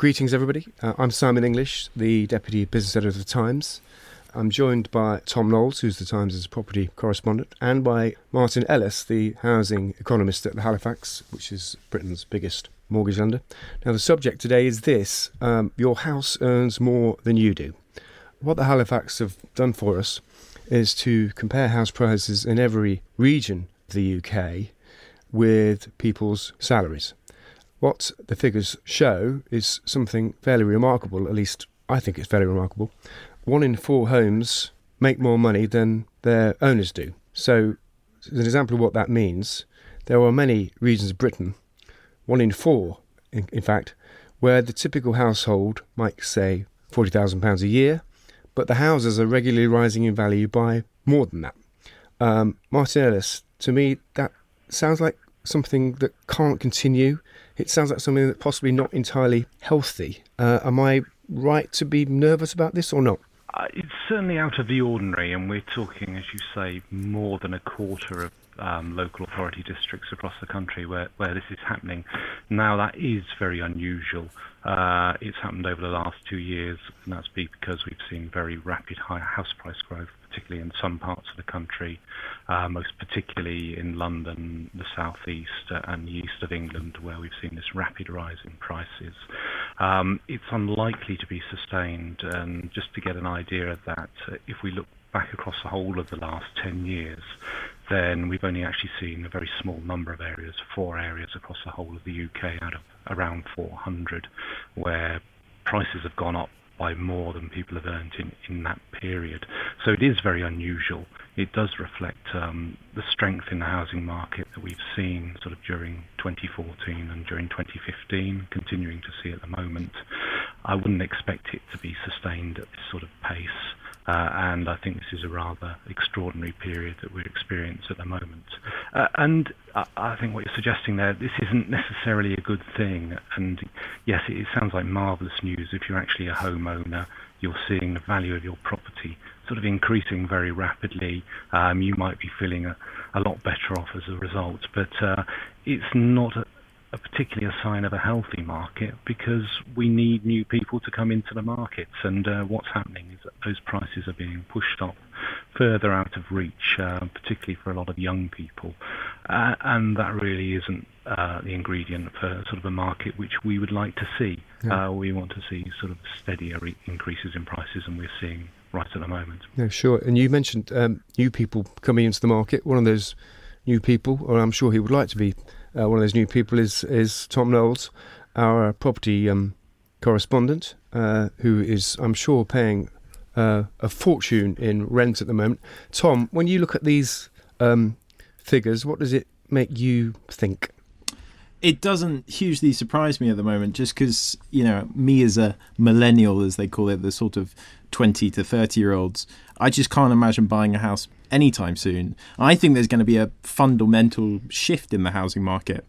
Greetings, everybody. Uh, I'm Simon English, the Deputy Business Editor of The Times. I'm joined by Tom Knowles, who's The Times' property correspondent, and by Martin Ellis, the housing economist at Halifax, which is Britain's biggest mortgage lender. Now, the subject today is this um, Your house earns more than you do. What the Halifax have done for us is to compare house prices in every region of the UK with people's salaries. What the figures show is something fairly remarkable, at least I think it's fairly remarkable. One in four homes make more money than their owners do. So, as an example of what that means, there are many regions of Britain, one in four, in, in fact, where the typical household might say £40,000 a year, but the houses are regularly rising in value by more than that. Um, Martin Ellis, to me, that sounds like something that can't continue. It sounds like something that's possibly not entirely healthy. Uh, am I right to be nervous about this or not? Uh, it's certainly out of the ordinary, and we're talking, as you say, more than a quarter of um, local authority districts across the country where, where this is happening. Now, that is very unusual. Uh, it's happened over the last two years, and that's because we've seen very rapid high house price growth, particularly in some parts of the country, uh, most particularly in London, the southeast, uh, and the east of England, where we've seen this rapid rise in prices. Um, it's unlikely to be sustained, and just to get an idea of that, if we look back across the whole of the last 10 years, then we've only actually seen a very small number of areas, four areas across the whole of the UK out of around 400, where prices have gone up by more than people have earned in, in that period. So it is very unusual. It does reflect um, the strength in the housing market that we've seen sort of during 2014 and during 2015, continuing to see at the moment. I wouldn't expect it to be sustained at this sort of pace. Uh, and I think this is a rather extraordinary period that we experience at the moment. Uh, and I, I, think what you're suggesting there, this isn't necessarily a good thing. And yes, it, it sounds like marvellous news if you're actually a homeowner, you're seeing the value of your property sort of increasing very rapidly. Um, you might be feeling a, a, lot better off as a result, but uh, it's not a, a particularly a sign of a healthy market because we need new people to come into the markets. And uh, what's happening is that those prices are being pushed up further out of reach, uh, particularly for a lot of young people. Uh, and that really isn't uh, the ingredient for sort of a market which we would like to see. Yeah. Uh, we want to see sort of steadier re- increases in prices, and we're seeing right at the moment. Yeah, sure. And you mentioned um, new people coming into the market. One of those new people, or I'm sure he would like to be uh, one of those new people is is Tom Knowles, our property um, correspondent, uh, who is, I'm sure, paying uh, a fortune in rent at the moment. Tom, when you look at these um, figures, what does it make you think? It doesn't hugely surprise me at the moment, just because you know me as a millennial, as they call it, the sort of twenty to thirty year olds. I just can't imagine buying a house anytime soon. I think there's going to be a fundamental shift in the housing market.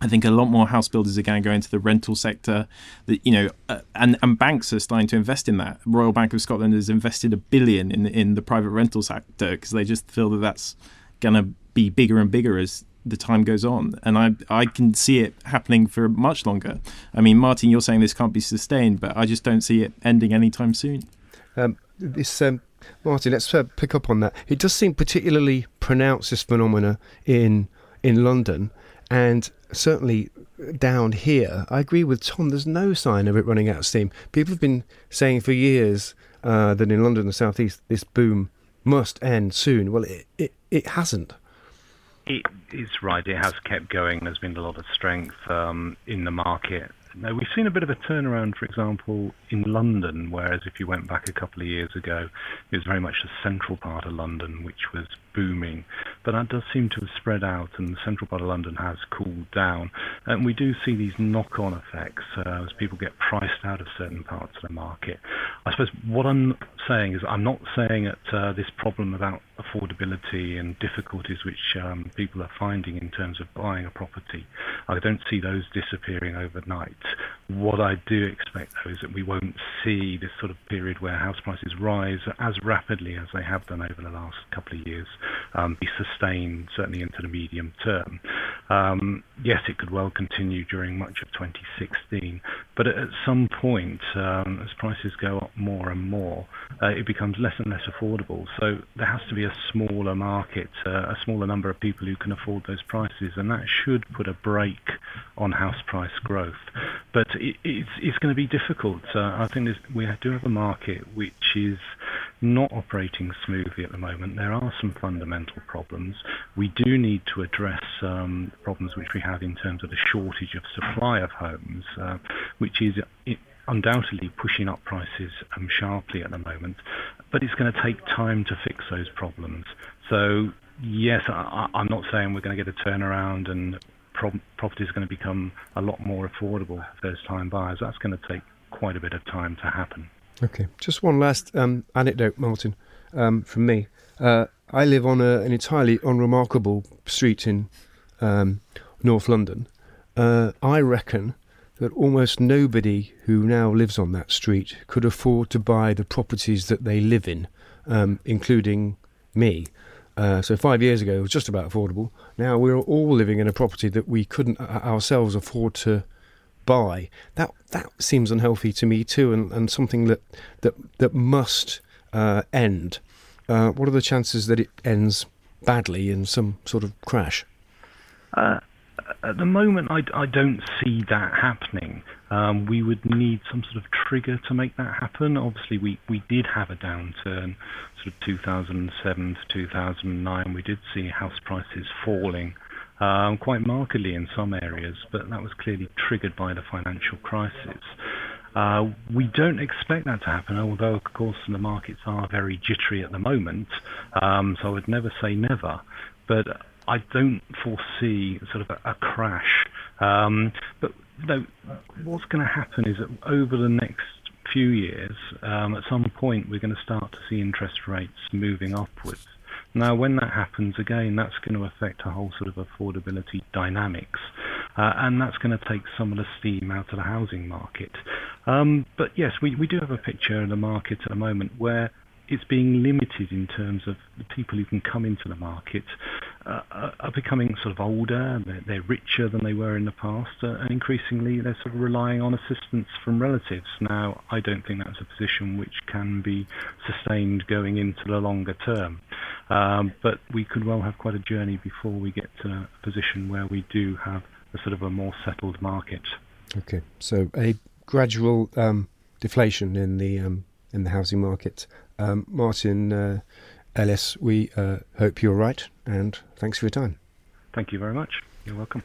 I think a lot more house builders are going to go into the rental sector. That you know, uh, and and banks are starting to invest in that. Royal Bank of Scotland has invested a billion in in the private rental sector because they just feel that that's going to be bigger and bigger as the time goes on. And I I can see it happening for much longer. I mean, Martin, you're saying this can't be sustained, but I just don't see it ending anytime soon. Um, this um, Martin, let's uh, pick up on that. It does seem particularly pronounced this phenomena in in London, and certainly down here. I agree with Tom. There's no sign of it running out of steam. People have been saying for years uh, that in London and the southeast, this boom must end soon. Well, it it, it hasn't. It is right. It has kept going. There's been a lot of strength um, in the market no, we've seen a bit of a turnaround, for example, in London, whereas if you went back a couple of years ago, it was very much the central part of London which was booming. But that does seem to have spread out, and the central part of London has cooled down. And we do see these knock on effects uh, as people get priced out of certain parts of the market. I suppose what I'm saying is I'm not saying that uh, this problem about affordability and difficulties which um, people are finding in terms of buying a property, I don't see those disappearing overnight. What I do expect, though, is that we won't see this sort of period where house prices rise as rapidly as they have done over the last couple of years um, be sustained, certainly into the medium term. Um, yes, it could well continue during much of 2016, but at some point, um, as prices go up more and more, uh, it becomes less and less affordable. So there has to be a smaller market, uh, a smaller number of people who can afford those prices, and that should put a brake on house price growth. But it, it's, it's going to be difficult. Uh, I think we do have a market which is not operating smoothly at the moment. There are some fundamental problems. We do need to address um, problems which we have in terms of the shortage of supply of homes, uh, which is undoubtedly pushing up prices um, sharply at the moment. But it's going to take time to fix those problems. So yes, I, am not saying we're going to get a turnaround and pro- property is going to become a lot more affordable for first-time buyers. That's going to take quite a bit of time to happen. Okay, just one last um, anecdote, Martin, um, from me. Uh, I live on a, an entirely unremarkable street in um, North London. Uh, I reckon that almost nobody who now lives on that street could afford to buy the properties that they live in, um, including me. Uh, so five years ago, it was just about affordable. Now we're all living in a property that we couldn't uh, ourselves afford to buy. That that seems unhealthy to me too, and, and something that that that must uh, end. Uh, what are the chances that it ends badly in some sort of crash? Uh, at the moment, I, I don't see that happening. Um, we would need some sort of trigger to make that happen. Obviously, we, we did have a downturn, sort of 2007 to 2009. We did see house prices falling um, quite markedly in some areas, but that was clearly triggered by the financial crisis. Uh, we don't expect that to happen, although, of course, the markets are very jittery at the moment, um, so I would never say never. But I don't foresee sort of a, a crash. Um, but no, what's going to happen is that over the next few years, um, at some point, we're going to start to see interest rates moving upwards. Now, when that happens, again, that's going to affect a whole sort of affordability dynamics, uh, and that's going to take some of the steam out of the housing market. Um, but yes, we, we do have a picture in the market at the moment where it's being limited in terms of the people who can come into the market uh, are becoming sort of older, they're, they're, richer than they were in the past, uh, and increasingly they're sort of relying on assistance from relatives. Now, I don't think that's a position which can be sustained going into the longer term, um, but we could well have quite a journey before we get to a position where we do have a sort of a more settled market. Okay, so a gradual um, deflation in the um, in the housing market. Um, Martin uh, Ellis, we uh, hope you're right, and thanks for your time. Thank you very much. You're welcome.